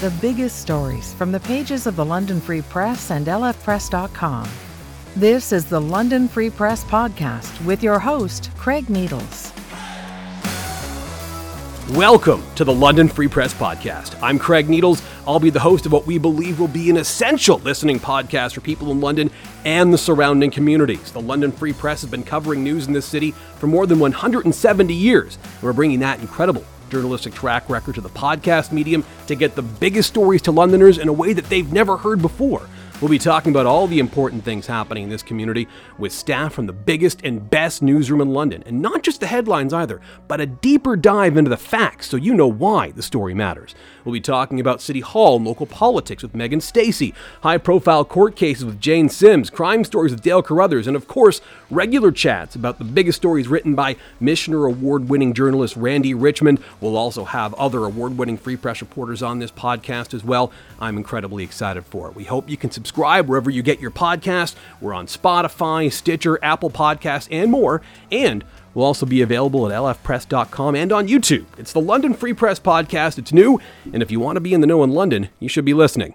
the biggest stories from the pages of the London Free Press and lfpress.com. This is the London Free Press Podcast with your host, Craig Needles. Welcome to the London Free Press Podcast. I'm Craig Needles. I'll be the host of what we believe will be an essential listening podcast for people in London and the surrounding communities. The London Free Press has been covering news in this city for more than 170 years. And we're bringing that incredible journalistic track record to the podcast medium to get the biggest stories to Londoners in a way that they've never heard before. We'll be talking about all the important things happening in this community with staff from the biggest and best newsroom in London. And not just the headlines either, but a deeper dive into the facts so you know why the story matters. We'll be talking about City Hall and local politics with Megan Stacey, high profile court cases with Jane Sims, crime stories with Dale Carruthers, and of course, regular chats about the biggest stories written by Michener Award winning journalist Randy Richmond. We'll also have other award winning Free Press reporters on this podcast as well. I'm incredibly excited for it. We hope you can subscribe wherever you get your podcast. We're on Spotify, Stitcher, Apple Podcasts, and more. And We'll also be available at lfpress.com and on YouTube. It's the London Free Press Podcast. It's new, and if you want to be in the know in London, you should be listening.